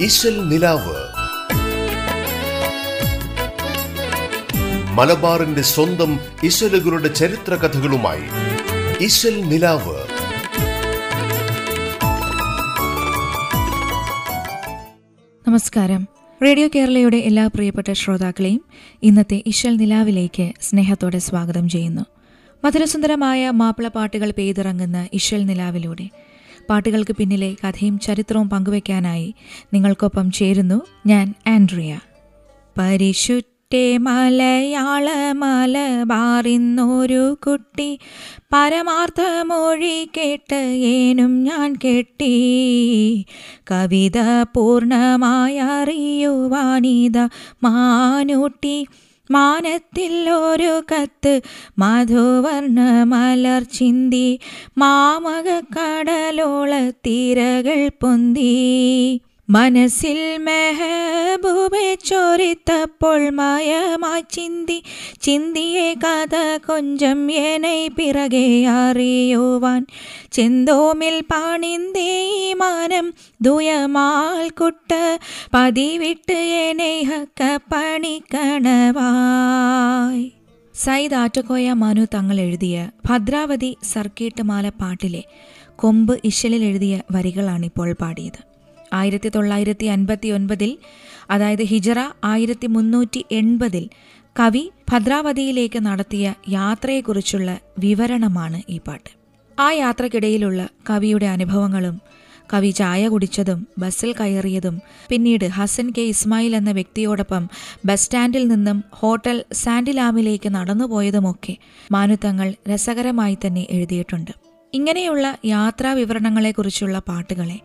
ഇശൽ നിലാവ്. മലബാറിന്റെ സ്വന്തം ഇശലുകളുടെ ചരിത്ര കഥകളുമായി ഇശൽ നിലാവ്. നമസ്കാരം. റേഡിയോ കേരളയുടെ എല്ലാ പ്രിയപ്പെട്ട ശ്രോതാക്കളെയും ഇന്നത്തെ ഇശൽ നിലാവിലേക്ക് സ്നേഹത്തോടെ സ്വാഗതം ചെയ്യുന്നു. മധുരസുന്ദരമായ മാപ്പിള പാട്ടുകൾ പെയ്തിറങ്ങുന്ന ഇശൽ നിലാവിലൂടെ പാട്ടുകൾക്ക് പിന്നിലെ കഥയും ചരിത്രവും പങ്കുവയ്ക്കാനായി നിങ്ങൾക്കൊപ്പം ചേരുന്നു ഞാൻ ആൻഡ്രിയ. പരിശുദ്ധ മലയാള മലബാറിന്നൊരു കുട്ടി പരമാർത്ഥ മൊഴി കേട്ട് ഏനും ഞാൻ കെട്ടി. കവിത പൂർണമായി മാനൂട്ടി മാനത്തിൽ ഒരു കത്ത് മധുവർണ മലർ ചിന്തി മാമക കടലോള തീരകൾ പൊന്തി. മനസ്സിൽ മെഹബൂബെ ചോരിത്തപ്പോൾ മായമായി ചിന്തി ചിന്തിയെ കഥ കൊഞ്ചം എനെ പിറകെ അറിയുവാൻ. ചെന്തോമിൽ പാണിന്തേ മാനം ദുയമാൽ കുട്ട പതിവിട്ട് എനെ ഹക്ക പണിക്കണവായി. സയ്യിദ് ആറ്റക്കോയ മനു തങ്ങൾ എഴുതിയ ഭദ്രാവതി സർക്കീട്ട് മാല പാട്ടിലെ കൊമ്പ് ഇശലിൽ എഴുതിയ വരികളാണിപ്പോൾ പാടിയത്. ആയിരത്തി തൊള്ളായിരത്തി അൻപത്തി ഒൻപതിൽ അതായത് ഹിജറ ആയിരത്തി മുന്നൂറ്റി എൺപതിൽ കവി ഭദ്രാവതിയിലേക്ക് നടത്തിയ യാത്രയെക്കുറിച്ചുള്ള വിവരണമാണ് ഈ പാട്ട്. ആ യാത്രക്കിടയിലുള്ള കവിയുടെ അനുഭവങ്ങളും കവി ചായ കുടിച്ചതും ബസ്സിൽ കയറിയതും പിന്നീട് ഹസൻ കെ ഇസ്മായിൽ എന്ന വ്യക്തിയോടൊപ്പം ബസ് സ്റ്റാൻഡിൽ നിന്നും ഹോട്ടൽ സാൻഡിലാമിലേക്ക് നടന്നുപോയതുമൊക്കെ മാനുത്തങ്ങൾ രസകരമായി തന്നെ എഴുതിയിട്ടുണ്ട്. ഇങ്ങനെയുള്ള യാത്രാ വിവരണങ്ങളെക്കുറിച്ചുള്ള പാട്ടുകളെ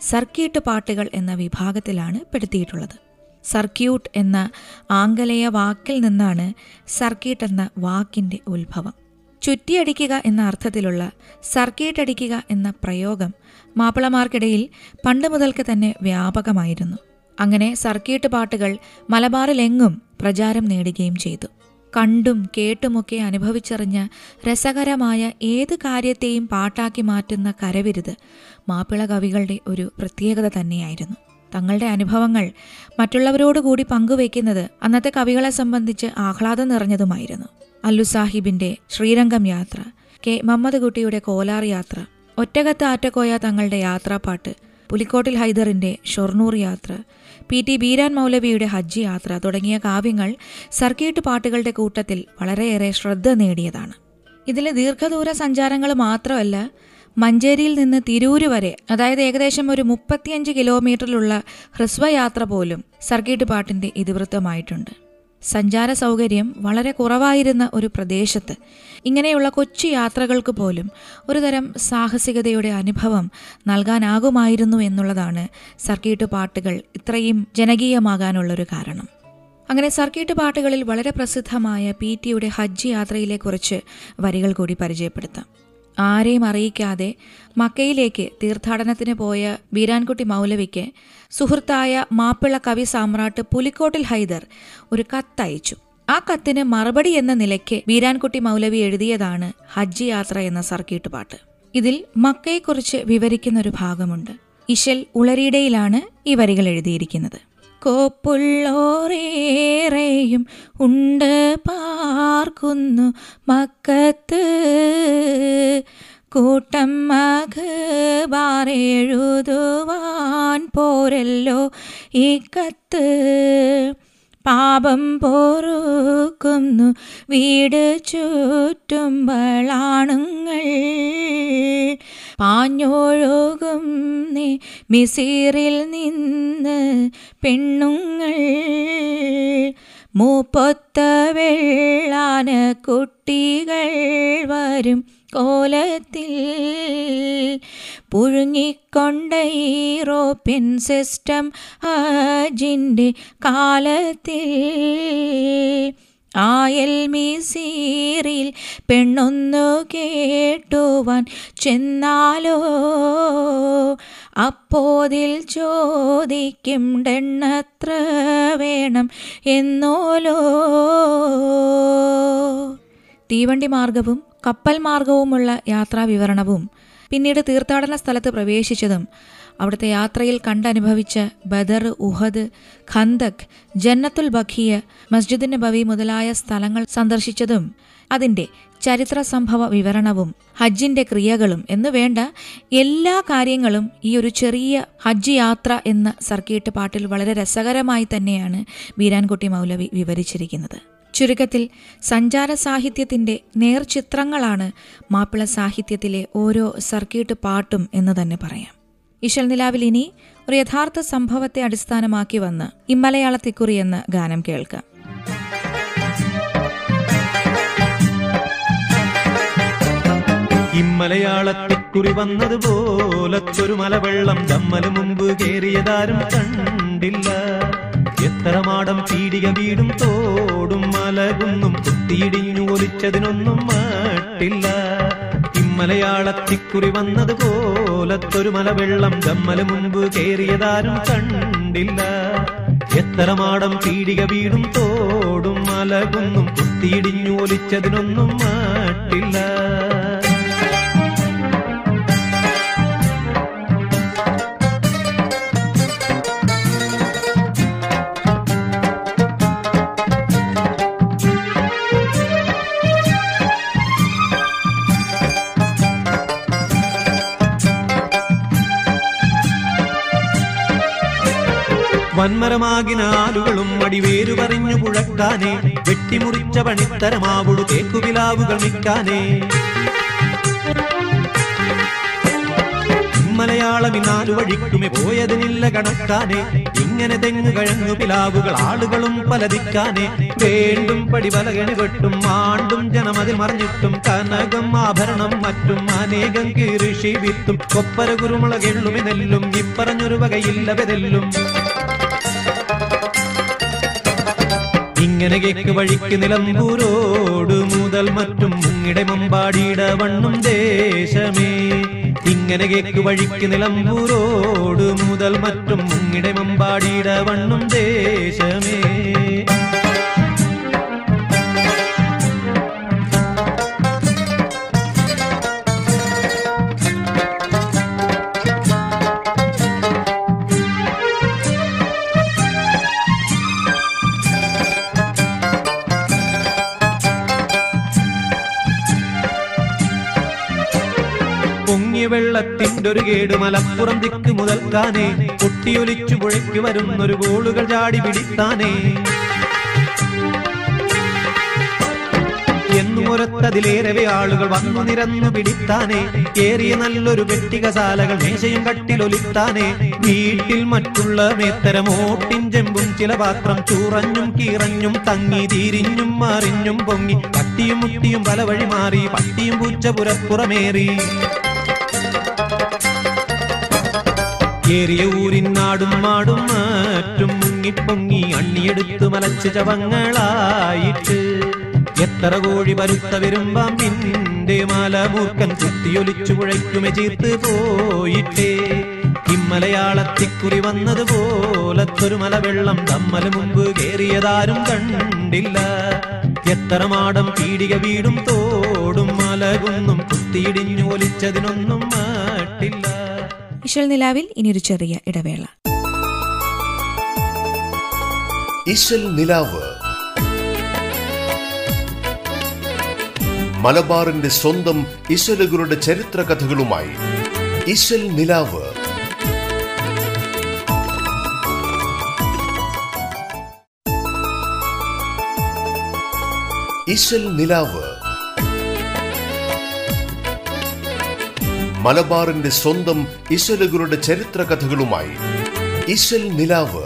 സർക്യൂട്ട് പാട്ടുകൾ എന്ന വിഭാഗത്തിലാണ് പെടുത്തിയിട്ടുള്ളത്. സർക്യൂട്ട് എന്ന ആംഗലേയ വാക്കിൽ നിന്നാണ് സർക്യൂട്ട് എന്ന വാക്കിന്റെ ഉത്ഭവം. ചുറ്റിയടിക്കുക എന്ന അർത്ഥത്തിലുള്ള സർക്യൂട്ട് അടിക്കുക എന്ന പ്രയോഗം മാപ്പിളമാർക്കിടയിൽ പണ്ട് മുതൽക്ക് തന്നെ വ്യാപകമായിരുന്നു. അങ്ങനെ സർക്യൂട്ട് പാട്ടുകൾ മലബാറിലെങ്ങും പ്രചാരം നേടുകയും ചെയ്തു. കണ്ടും കേട്ടുമൊക്കെ അനുഭവിച്ചറിഞ്ഞ രസകരമായ ഏത് കാര്യത്തെയും പാട്ടാക്കി മാറ്റുന്ന കരവിരുത് മാപ്പിള കവികളുടെ ഒരു പ്രത്യേകത തന്നെയായിരുന്നു. തങ്ങളുടെ അനുഭവങ്ങൾ മറ്റുള്ളവരോട് കൂടി പങ്കുവയ്ക്കുന്നത് അന്നത്തെ കവികളെ സംബന്ധിച്ച് ആഹ്ലാദം നിറഞ്ഞതുമായിരുന്നു. അല്ലു സാഹിബിന്റെ ശ്രീരംഗം യാത്ര കെ മമ്മദ് കുട്ടിയുടെ കോലാർ യാത്ര ഒറ്റകത്ത് ആറ്റക്കോയ തങ്ങളുടെ യാത്രാപ്പാട്ട് പുലിക്കോട്ടിൽ ഹൈദറിന്റെ ഷൊർണൂർ യാത്ര പി ടി ബീരാൻ മൗലവിയുടെ ഹജ്ജ് യാത്ര തുടങ്ങിയ കാവ്യങ്ങൾ സർക്യൂട്ട് പാട്ടുകളുടെ കൂട്ടത്തിൽ വളരെയേറെ ശ്രദ്ധ നേടിയതാണ്. ഇതിലെ ദീർഘദൂര സഞ്ചാരങ്ങൾ മാത്രമല്ല മഞ്ചേരിയിൽ നിന്ന് തിരൂര് വരെ അതായത് ഏകദേശം ഒരു മുപ്പത്തിയഞ്ച് കിലോമീറ്ററിലുള്ള ഹ്രസ്വയാത്ര പോലും സർക്യൂട്ട് പാട്ടിന്റെ ഇതിവൃത്തമായിട്ടുണ്ട്. സഞ്ചാര സൗകര്യം വളരെ കുറവായിരുന്ന ഒരു പ്രദേശത്ത്. ഇങ്ങനെയുള്ള കൊച്ചു യാത്രകൾക്ക് പോലും ഒരുതരം സാഹസികതയുടെ അനുഭവം നൽകാനാകുമായിരുന്നു എന്നുള്ളതാണ് സർക്കീട്ട് പാട്ടുകൾ ഇത്രയും ജനകീയമാകാനുള്ളൊരു കാരണം. അങ്ങനെ സർക്കീട്ട് പാട്ടുകളിൽ വളരെ പ്രസിദ്ധമായ പി ടിയുടെ ഹജ്ജ് യാത്രയിലെ കുറിച്ച് വരികൾ കൂടി പരിചയപ്പെടുത്താം. ആരെയും അറിയിക്കാതെ മക്കയിലേക്ക് തീർത്ഥാടനത്തിന് പോയ ബീരാൻകുട്ടി മൗലവിക്ക് സുഹൃത്തായ മാപ്പിള കവി സാമ്രാട്ട് പുലിക്കോട്ടിൽ ഹൈദർ ഒരു കത്തയച്ചു. ആ കത്തിന് മറുപടി എന്ന നിലയ്ക്ക് ബീരാൻകുട്ടി മൗലവി എഴുതിയതാണ് ഹജ്ജ് യാത്ര എന്ന സർക്കീട്ട് പാട്ട്. ഇതിൽ മക്കയെക്കുറിച്ച് വിവരിക്കുന്ന ഒരു ഭാഗമുണ്ട്. ഇശൽ ഉളരിയിടയിലാണ് ഈ വരികൾ എഴുതിയിരിക്കുന്നത്. കോപ്പുള്ളോറേറെയും ഉണ്ട് പാർക്കുന്നു മക്കത്ത്. കൂട്ടം മകബാറെഴുതുവാൻ പോരല്ലോ ഈ കത്ത്. പാപം പോറുക്കുന്നു. വീട് ചുറ്റുമ്പളാണുങ്ങൾ പാഞ്ഞൊഴുകും നീ മിസീറിൽ നിന്ന് പെണ്ണുങ്ങൾ. മൂപ്പൊത്ത വെള്ളാന കുട്ടികൾ വരും. കോലത്തിൽ പുഴുങ്ങിക്കൊണ്ട യൂറോപ്യൻ സിസ്റ്റം ഹജിന്റെ കാലത്തിൽ ആയൽ മിസീറിൽ പെണ്ണൊന്നു കേട്ടുവാൻ ചെന്നാലോ? അപ്പോതിൽ ചോദിക്കും ഡെണ്ണത്ര വേണം എന്നോലോ? തീവണ്ടി മാർഗവും കപ്പൽ മാർഗവുമുള്ള യാത്രാ വിവരണവും പിന്നീട് തീർത്ഥാടന സ്ഥലത്ത് പ്രവേശിച്ചതും അവിടുത്തെ യാത്രയിൽ കണ്ടനുഭവിച്ച ബദർ ഉഹദ് ഖന്തക് ജന്നത്തുൽ ബഖിയ മസ്ജിദ് നബവി മുതലായ സ്ഥലങ്ങൾ സന്ദർശിച്ചതും അതിന്റെ ചരിത്ര സംഭവ വിവരണവും ഹജ്ജിന്റെ ക്രിയകളും എന്ന് വേണ്ട എല്ലാ കാര്യങ്ങളും ഈ ഒരു ചെറിയ ഹജ്ജ് യാത്ര എന്ന സർക്കീട്ട് പാട്ടിൽ വളരെ രസകരമായി തന്നെയാണ് ബീരാൻകുട്ടി മൗലവി വിവരിച്ചിരിക്കുന്നത്. ചുരുക്കത്തിൽ സഞ്ചാര സാഹിത്യത്തിന്റെ നേർചിത്രങ്ങളാണ് മാപ്പിള സാഹിത്യത്തിലെ ഓരോ സർക്യൂട്ട് പാട്ടും എന്ന് തന്നെ പറയാം. ഇശൽ നിലാവിൽ ഇനി ഒരു യഥാർത്ഥ സംഭവത്തെ അടിസ്ഥാനമാക്കി വന്ന് ഇമ്മലയാളത്തിക്കുറി എന്ന ഗാനം കേൾക്കാം. ഇമ്മലയാളത്തിക്കുറി വന്നതുപോലത്തൊരു മലവെള്ളം ചമ്മൽ മുമ്പ് കേറിയതാരും കണ്ടില്ല. എത്ര മാടം പീടിക വീടും തോടും മലകുന്നും കുത്തിയിടിഞ്ഞു ഒലിച്ചതിനൊന്നും മാട്ടില്ല. ഇമ്മലയാളത്തിക്കുറി വന്നതുപോലത്തൊരു മലവെള്ളം ജമ്മല മുൻപ് കേറിയതാരും കണ്ടില്ല. എത്ര മാടം പീടിക വീടും തോടും മലകുന്നും കുത്തിയിടിഞ്ഞു ഒലിച്ചതിനൊന്നും മട്ടില്ല വന്മരമാകിന ആലുകളും അടിവേരു പറഞ്ഞു പുഴക്കാനെ. വെട്ടിമുറിച്ച പണിത്തരമാവുടു തേക്കുവിലാവുകൾ നിൽക്കാനേ. മലയാളമിനാലു വഴിക്കുമേ പോയതിനില്ല കണക്കാനെ. ഇങ്ങനെ തെങ്ങു കഴങ്ങു പിലാവുകൾ ആളുകളും പലതിക്കാനെ. വേണ്ടും പടിവലകണി വെട്ടും ആണ്ടും ജനമതിൽ മറിഞ്ഞിട്ടും കനകം ആഭരണം മറ്റും അനേകം കീറിഷി വിത്തും കൊപ്പര കുരുമുളകെള്ളുമി നെല്ലും ഇപ്പറഞ്ഞൊരു വകയില്ല വെതെല്ലും ഇങ്ങനെ കേക്ക് വഴിക്ക് നിലമ്പൂരോട് മുതൽ മറ്റും മുങ്ങിടെ മുമ്പാടിയിട വണ്ണും ദേശമേ. ഇങ്ങനെ കേക്ക് വഴിക്ക് നിലമ്പൂരോട് മുതൽ മറ്റും മുങ്ങിടെ മുമ്പാടിയിട വണ്ണും ദേശമേ. ഒരു കേട് മലപ്പുറം ദിക്ക് മുതൽക്കാനേ പൊട്ടിയൊലിച്ചു പുഴയ്ക്ക് വരുന്നൊരു ഗോളുകൾ ചാടി പിടിത്താനേ. എന്നുമൊരത്തതിലേറെ ആളുകൾ വന്നു നിരന്നു പിടിത്താനേ. ഏറിയ നല്ലൊരു പെട്ടികശാലകൾ മേശയും കട്ടിലൊലിത്താനേ. വീട്ടിൽ മറ്റുള്ള മേത്തരം ഓട്ടിൻ ചെമ്പും ചില പാത്രം ചൂറഞ്ഞും കീറഞ്ഞും തങ്ങി തീരിഞ്ഞും മറിഞ്ഞും പൊങ്ങി. പട്ടിയും മുട്ടിയും പല വഴി മാറി പട്ടിയും പൂച്ച പുരപ്പുറമേറി ഏറിയ ഊരിൻ നാടും മാടും മാറ്റും മുങ്ങിപ്പൊങ്ങി അണ്ണിയെടുത്ത് മലച്ച് ചവങ്ങളായിട്ട്. എത്ര കോഴി പരുത്ത വരുമ്പാം നിന്റെ മലമൂർക്കൻ കുത്തിയൊലിച്ചു പുഴയ്ക്കുമെ ചീർത്ത് പോയിട്ടേ. ഇമ്മലയാളത്തിക്കുറി വന്നതുപോലത്തൊരു മലവെള്ളം തമ്മൽ മുമ്പ് കേറിയതാരും കണ്ടില്ല. എത്ര മാടം പീടിക വീടും തോടും മലകുന്നും കുത്തിയിടിഞ്ഞു ഒലിച്ചതിനൊന്നും മാട്ടില്ല. ഇശൽ നിലാവിൽ ഇനിയൊരു ചെറിയ ഇടവേള. മലബാറിന്റെ സ്വന്തം ഇശലുകളുടെ ചരിത്ര കഥകളുമായി ഇശൽ നിലാവ്. ഇശൽ നിലാവ്. മലബാറിന്റെ സ്വന്തം ഇശലുകളുടെ ചരിത്ര കഥകളുമായി ഇശൽ നിലാവ്.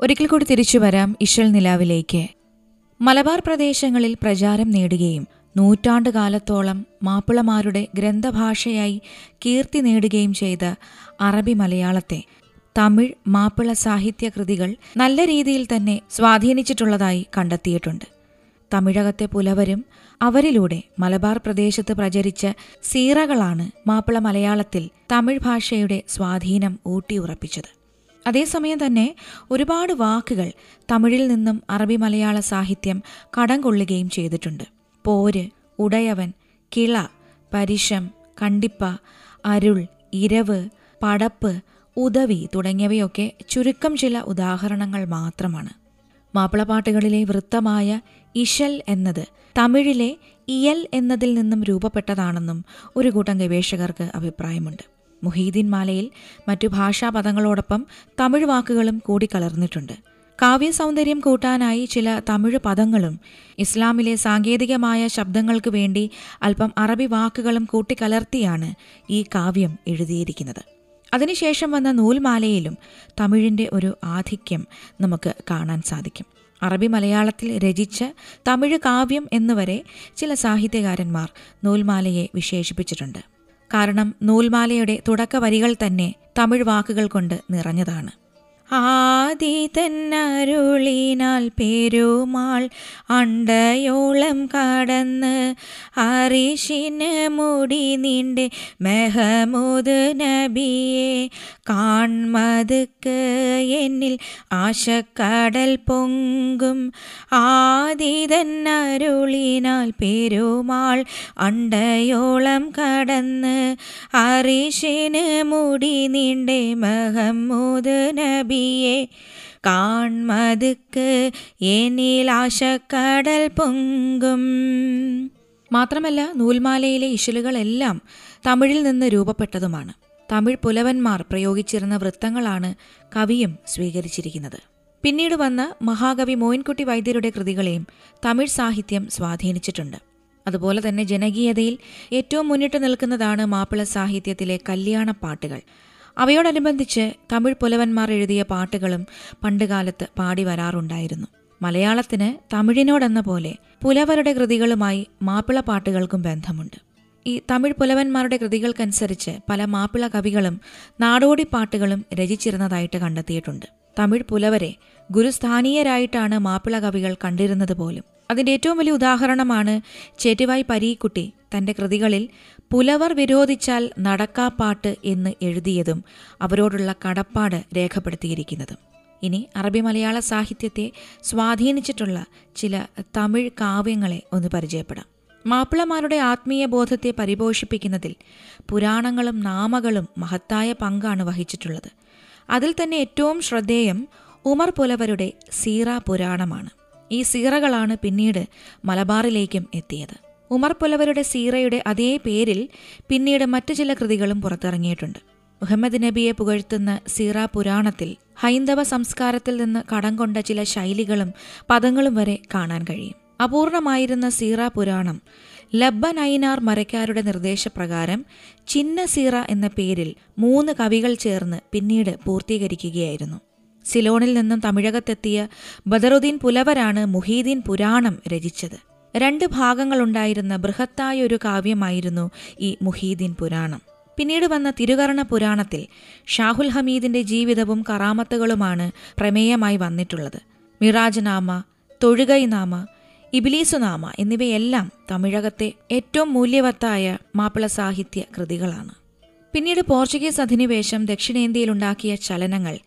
ഒരിക്കൽ കൂടി തിരിച്ചു വരാം ഇശൽ നിലാവിലേക്ക്. മലബാർ പ്രദേശങ്ങളിൽ പ്രചാരം നേടുകയും നൂറ്റാണ്ട് കാലത്തോളം മാപ്പിളമാരുടെ ഗ്രന്ഥഭാഷയായി കീർത്തി നേടുകയും ചെയ്ത അറബി മലയാളത്തെ തമിഴ് മാപ്പിള സാഹിത്യ കൃതികൾ നല്ല രീതിയിൽ തന്നെ സ്വാധീനിച്ചിട്ടുള്ളതായി കണ്ടെത്തിയിട്ടുണ്ട്. തമിഴകത്തെ പുലവരും അവരിലൂടെ മലബാർ പ്രദേശത്ത് പ്രചരിച്ച സീറകളാണ് മാപ്പിള മലയാളത്തിൽ തമിഴ് ഭാഷയുടെ സ്വാധീനം ഊട്ടിയുറപ്പിച്ചത്. അതേസമയം തന്നെ ഒരുപാട് വാക്കുകൾ തമിഴിൽ നിന്നും അറബി മലയാള സാഹിത്യം കടം കൊള്ളുകയും ചെയ്തിട്ടുണ്ട്. പോര് ഉടയവൻ കിള പരിശം കണ്ടിപ്പ അരുൾ ഇരവ് പടപ്പ് ഉദവി തുടങ്ങിയവയൊക്കെ ചുരുക്കം ചില ഉദാഹരണങ്ങൾ മാത്രമാണ്. മാപ്പിളപ്പാട്ടുകളിലെ വൃത്തമായ ഇശൽ എന്നത് തമിഴിലെ ഇയൽ എന്നതിൽ നിന്നും രൂപപ്പെട്ടതാണെന്നും ഒരു കൂട്ടം ഗവേഷകർക്ക് അഭിപ്രായമുണ്ട്. മുഹീദ്ദീൻ മാലയിൽ മറ്റു ഭാഷാ പദങ്ങളോടൊപ്പം തമിഴ് വാക്കുകളും കൂടിക്കലർന്നിട്ടുണ്ട് കാവ്യ സൗന്ദര്യം കൂട്ടാനായി ചില തമിഴ് പദങ്ങളും ഇസ്ലാമിലെ സാങ്കേതികമായ ശബ്ദങ്ങൾക്ക് വേണ്ടി അല്പം അറബി വാക്കുകളും കൂട്ടിക്കലർത്തിയാണ് ഈ കാവ്യം എഴുതിയിരിക്കുന്നത്. അതിനുശേഷം വന്ന നൂൽമാലയിലും തമിഴിന്റെ ഒരു ആധിക്യം നമുക്ക് കാണാൻ സാധിക്കും. അറബി മലയാളത്തിൽ രചിച്ച തമിഴ് കാവ്യം എന്നുവരെ ചില സാഹിത്യകാരന്മാർ നൂൽമാലയെ വിശേഷിപ്പിച്ചിട്ടുണ്ട്. കാരണം നൂൽമാലയുടെ തുടക്ക വരികൾ തന്നെ തമിഴ് വാക്കുകൾ കൊണ്ട് നിറഞ്ഞതാണ്. ആദി തന്നരുളിനാൽ പെരുമാൾ അണ്ടയോളം കടന്ന് അറിഷിന് മുടി നീണ്ട് മെഹമൂദ് നബിയെ കാൺമതുക്ക് എന്നിൽ ആശക്കടൽ പൊങ്കും. ആദി തന്നരുളിനാൽ പെരുമാൾ അണ്ടയോളം കടന്ന് അറിഷിന് മുടി നീണ്ടേ മെഹമൂദ് നബി നബിയെ കാൺമതുക്ക് ഏനീലാശക്കടൽ പൊങ്കും. മാത്രമല്ല നൂൽമാലയിലെ ഇശലുകളെല്ലാം തമിഴിൽ നിന്ന് രൂപപ്പെട്ടതുമാണ്. തമിഴ് പുലവന്മാർ പ്രയോഗിച്ചിരുന്ന വൃത്തങ്ങളാണ് കവിയും സ്വീകരിച്ചിരിക്കുന്നത്. പിന്നീട് വന്ന മഹാകവി മോയിൻകുട്ടി വൈദ്യരുടെ കൃതികളെയും തമിഴ് സാഹിത്യം സ്വാധീനിച്ചിട്ടുണ്ട്. അതുപോലെ തന്നെ ജനകീയതയിൽ ഏറ്റവും മുന്നിട്ട് നിൽക്കുന്നതാണ് മാപ്പിള സാഹിത്യത്തിലെ കല്യാണപ്പാട്ടുകൾ. അവയോടനുബന്ധിച്ച് തമിഴ് പുലവന്മാർ എഴുതിയ പാട്ടുകളും പണ്ടുകാലത്ത് പാടി വരാറുണ്ടായിരുന്നു. മലയാളത്തിന് തമിഴിനോടെന്ന പോലെ പുലവരുടെ കൃതികളുമായി മാപ്പിള പാട്ടുകൾക്കും ബന്ധമുണ്ട്. ഈ തമിഴ് പുലവന്മാരുടെ കൃതികൾക്കനുസരിച്ച് പല മാപ്പിള കവികളും നാടോടി പാട്ടുകളും രചിച്ചിരുന്നതായിട്ട് കണ്ടെത്തിയിട്ടുണ്ട്. തമിഴ് പുലവരെ ഗുരുസ്ഥാനീയരായിട്ടാണ് മാപ്പിള കവികൾ കണ്ടിരുന്നത് പോലും. അതിന്റെ ഏറ്റവും വലിയ ഉദാഹരണമാണ് ചേറ്റുവായി പരീക്കുട്ടി തന്റെ കൃതികളിൽ പുലവർ വിരോധിച്ചാൽ നടക്കാപ്പാട്ട് എന്ന് എഴുതിയതും അവരോടുള്ള കടപ്പാട് രേഖപ്പെടുത്തിയിരിക്കുന്നതും. ഇനി അറബി മലയാള സാഹിത്യത്തെ സ്വാധീനിച്ചിട്ടുള്ള ചില തമിഴ് കാവ്യങ്ങളെ ഒന്ന് പരിചയപ്പെടാം. മാപ്പിളമാരുടെ ആത്മീയ ബോധത്തെ പരിപോഷിപ്പിക്കുന്നതിൽ പുരാണങ്ങളും നാമകളും മഹത്തായ പങ്കാണ് വഹിച്ചിട്ടുള്ളത്. അതിൽ തന്നെ ഏറ്റവും ശ്രദ്ധേയം ഉമർ പുലവരുടെ സീറ പുരാണമാണ്. ഈ സീറകളാണ് പിന്നീട് മലബാറിലേക്കും എത്തിയത്. ഉമർ പുലവരുടെ സീറയുടെ അതേ പേരിൽ പിന്നീട് മറ്റു ചില കൃതികളും പുറത്തിറങ്ങിയിട്ടുണ്ട്. മുഹമ്മദ് നബിയെ പുകഴ്ത്തുന്ന സീറ പുരാണത്തിൽ ഹൈന്ദവ സംസ്കാരത്തിൽ നിന്ന് കടം കൊണ്ട ചില ശൈലികളും പദങ്ങളും വരെ കാണാൻ കഴിയും. അപൂർണമായിരുന്ന സീറ പുരാണം ലബ്ബ നൈനാർ മരക്കാരുടെ നിർദ്ദേശപ്രകാരം ചിന്ന സീറ എന്ന പേരിൽ മൂന്ന് കവികൾ ചേർന്ന് പിന്നീട് പൂർത്തീകരിക്കുകയായിരുന്നു. സിലോണിൽ നിന്നും തമിഴകത്തെത്തിയ ബദറുദ്ദീൻ പുലവരാണ് മുഹീദ്ദീൻ പുരാണം രചിച്ചത്. രണ്ട് ഭാഗങ്ങളുണ്ടായിരുന്ന ബൃഹത്തായ ഒരു കാവ്യമായിരുന്നു ഈ മുഹീദ്ദീൻ പുരാണം. പിന്നീട് വന്ന തിരുകർണ പുരാണത്തിൽ ഷാഹുൽ ഹമീദിന്റെ ജീവിതവും കറാമത്തുകളുമാണ് പ്രമേയമായി വന്നിട്ടുള്ളത്. മിറാജ് നാമ തൊഴുകൈ നാമ ഇബിലീസുനാമ എന്നിവയെല്ലാം തമിഴകത്തെ ഏറ്റവും മൂല്യവത്തായ മാപ്പിള സാഹിത്യ കൃതികളാണ്. പിന്നീട് പോർച്ചുഗീസ് അധിനിവേശം ദക്ഷിണേന്ത്യയിലുണ്ടാക്കിയ ചലനങ്ങൾ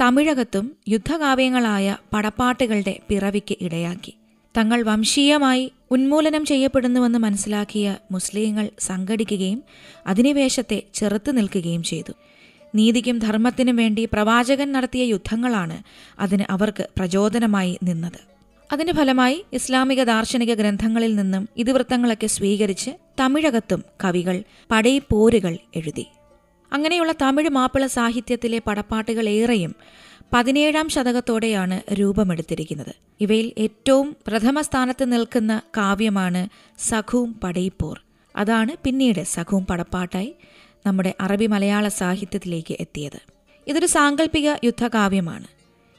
തമിഴകത്തും യുദ്ധകാവ്യങ്ങളായ പടപ്പാട്ടുകളുടെ പിറവിക്ക് ഇടയാക്കി. തങ്ങൾ വംശീയമായി ഉന്മൂലനം ചെയ്യപ്പെടുന്നുവെന്ന് മനസ്സിലാക്കിയ മുസ്ലിങ്ങൾ സംഘടിക്കുകയും അധിനിവേശത്തെ ചെറുത്തു നിൽക്കുകയും ചെയ്തു. നീതിക്കും ധർമ്മത്തിനും വേണ്ടി പ്രവാചകൻ നടത്തിയ യുദ്ധങ്ങളാണ് അതിന് അവർക്ക് പ്രചോദനമായി നിന്നത്. അതിന്റെ ഫലമായി ഇസ്ലാമിക ദാർശനിക ഗ്രന്ഥങ്ങളിൽ നിന്നും ഇതിവൃത്തങ്ങളൊക്കെ സ്വീകരിച്ച് തമിഴകത്തും കവികൾ പടയിപ്പോരുകൾ എഴുതി. അങ്ങനെയുള്ള തമിഴ് മാപ്പിള സാഹിത്യത്തിലെ പടപ്പാട്ടുകൾ ഏറെയും പതിനേഴാം ശതകത്തോടെയാണ് രൂപമെടുത്തിരിക്കുന്നത്. ഇവയിൽ ഏറ്റവും പ്രഥമ സ്ഥാനത്ത് നിൽക്കുന്ന കാവ്യമാണ് സഖൂം പടയിപ്പോർ. അതാണ് പിന്നീട് സഖൂം പടപ്പാട്ടായി നമ്മുടെ അറബി മലയാള സാഹിത്യത്തിലേക്ക് എത്തിയത്. ഇതൊരു സാങ്കല്പിക യുദ്ധകാവ്യമാണ്.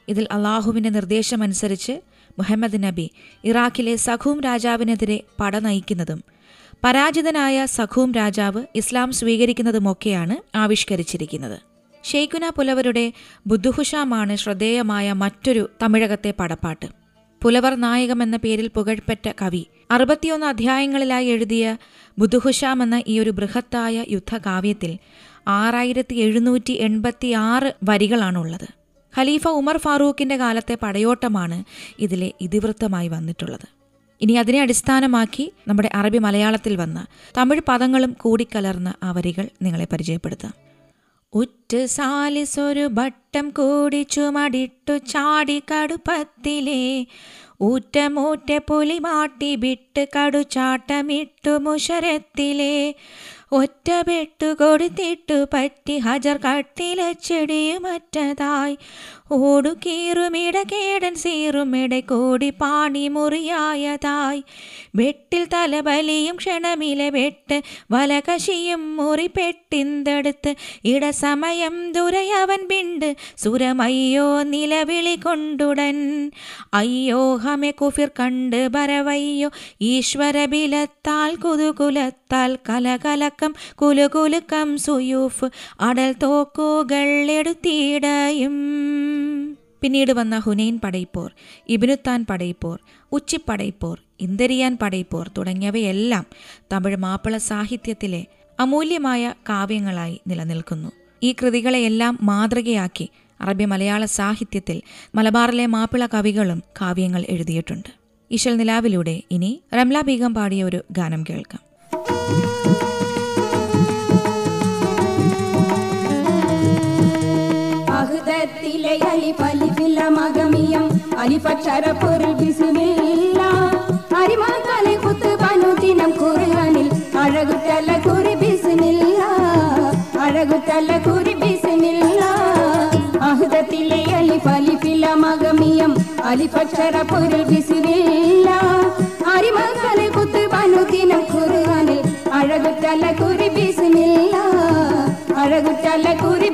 ഇതിൽ അള്ളാഹുവിന്റെ നിർദ്ദേശമനുസരിച്ച് മുഹമ്മദ് നബി ഇറാഖിലെ സഖൂം രാജാവിനെതിരെ പട നയിക്കുന്നതും പരാജിതനായ സഖൂം രാജാവ് ഇസ്ലാം സ്വീകരിക്കുന്നതുമൊക്കെയാണ് ആവിഷ്കരിച്ചിരിക്കുന്നത്. ഷെയ്ഖുന പുലവരുടെ ബുദ്ധുഹുഷാമാണ് ശ്രദ്ധേയമായ മറ്റൊരു തമിഴകത്തെ പടപ്പാട്ട്. പുലവർ നായകം എന്ന പേരിൽ പുകഴ്പെറ്റ കവി. അറുപത്തിയൊന്ന് അധ്യായങ്ങളിലായി എഴുതിയ ബുദ്ധുഹുഷാം എന്ന ഈ ഒരു ബൃഹത്തായ യുദ്ധകാവ്യത്തിൽ ആറായിരത്തി എഴുന്നൂറ്റി എൺപത്തി ആറ് വരികളാണുള്ളത്. ഖലീഫ ഉമർ ഫാറൂഖിന്റെ കാലത്തെ പടയോട്ടമാണ് ഇതിലെ ഇതിവൃത്തമായി വന്നിട്ടുള്ളത്. ഇനി അതിനെ അടിസ്ഥാനമാക്കി നമ്മുടെ അറബി മലയാളത്തിൽ വന്ന തമിഴ് പദങ്ങളും കൂടിക്കലർന്ന ആ വരികൾ നിങ്ങളെ പരിചയപ്പെടുത്താം. ഉറ്റ് സാലിസൊരു ബട്ടം കൂടി ചുമടിട്ടു ചാടി കടുപ്പത്തിലേ. ഊറ്റമൂറ്റ പുലി മാട്ടി വിട്ട് കടുചാട്ടമിട്ടു മുഷരത്തിലേ ഒറ്റ പെട്ടു കൊടുത്തിട്ടു പറ്റി ഹജർ കട്ടിലെ ചെടിയുമറ്റതായി. ഓടു കീറുമിടകേടൻ സീറുമിട കോടി പാണി മുറിയായതായി വെട്ടിൽ തലബലിയും ക്ഷണമിലെ വെട്ട് വലകശിയും മുറിപ്പെട്ടിന്തെടുത്ത് ഇടസമയം ദുരയവൻ പിണ്ട് സുരമയ്യോ നിലവിളി കൊണ്ടുടൻ. അയ്യോ ഹമെ കുഫിർ കണ്ട് ബരവയ്യോ ഈശ്വരബിലത്താൽ കുതുകുലത്താൽ കലകലക്കം കുലുകുലുക്കം സുയൂഫ് അടൽ തോക്കുകൾ എടുത്തിടയും. പിന്നീട് വന്ന ഹുനൈൻ പടയിപ്പോർ ഇബിനുത്താൻ പടയിപ്പോർ ഉച്ചിപ്പടയിപ്പോർ ഇന്ദരിയാൻ പടയിപ്പോർ തുടങ്ങിയവയെല്ലാം തമിഴ് മാപ്പിള സാഹിത്യത്തിലെ അമൂല്യമായ കാവ്യങ്ങളായി നിലനിൽക്കുന്നു. ഈ കൃതികളെയെല്ലാം മാതൃകയാക്കി അറബി മലയാള സാഹിത്യത്തിൽ മലബാറിലെ മാപ്പിള കവികളും കാവ്യങ്ങൾ എഴുതിയിട്ടുണ്ട്. ഇശൽ നിലാവിലൂടെ ഇനി റംല ബീഗം പാടിയ ഒരു ഗാനം കേൾക്കാം. அலிபட்சர பொருள் பிசுமில்லா அரிமான் தலை குத்து பனு தினம் குரானில் அழகு தல குறி பிசுமில்லா அழகு தல குறி பிசுமில்லா அகுதத்திலே அலி பலிபில மகமியம் அலிபட்சர பொருள் பிசுமில்லா அரிமான் தலை குத்து பனு தினம் குரானில் அழகு தல குறி பிசுமில்லா அழகு தல குறி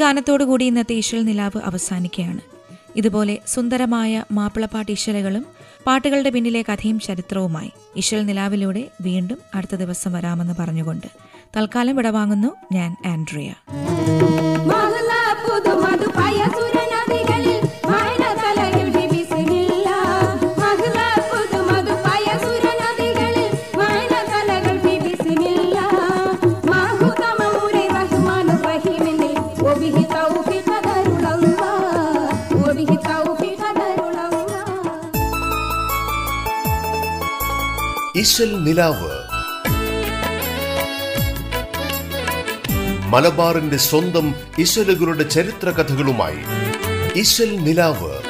ഗാനത്തോടു കൂടി ഇന്നത്തെ ഈശ്വൽ നിലാവ് അവസാനിക്കുകയാണ്. ഇതുപോലെ സുന്ദരമായ മാപ്പിളപ്പാട്ട് ഇശലകളും പാട്ടുകളുടെ പിന്നിലെ കഥയും ചരിത്രവുമായി ഇശൽ നിലാവിലൂടെ വീണ്ടും അടുത്ത ദിവസം വരാമെന്ന് പറഞ്ഞുകൊണ്ട് തൽക്കാലം വിടവാങ്ങുന്നു ഞാൻ ആൻഡ്രിയ. ഇശൽ നിലാവ്. മലബാറിന്റെ സ്വന്തം ഇശലുകളുടെ ചരിത്ര കഥകളുമായി ഇശൽ നിലാവ്.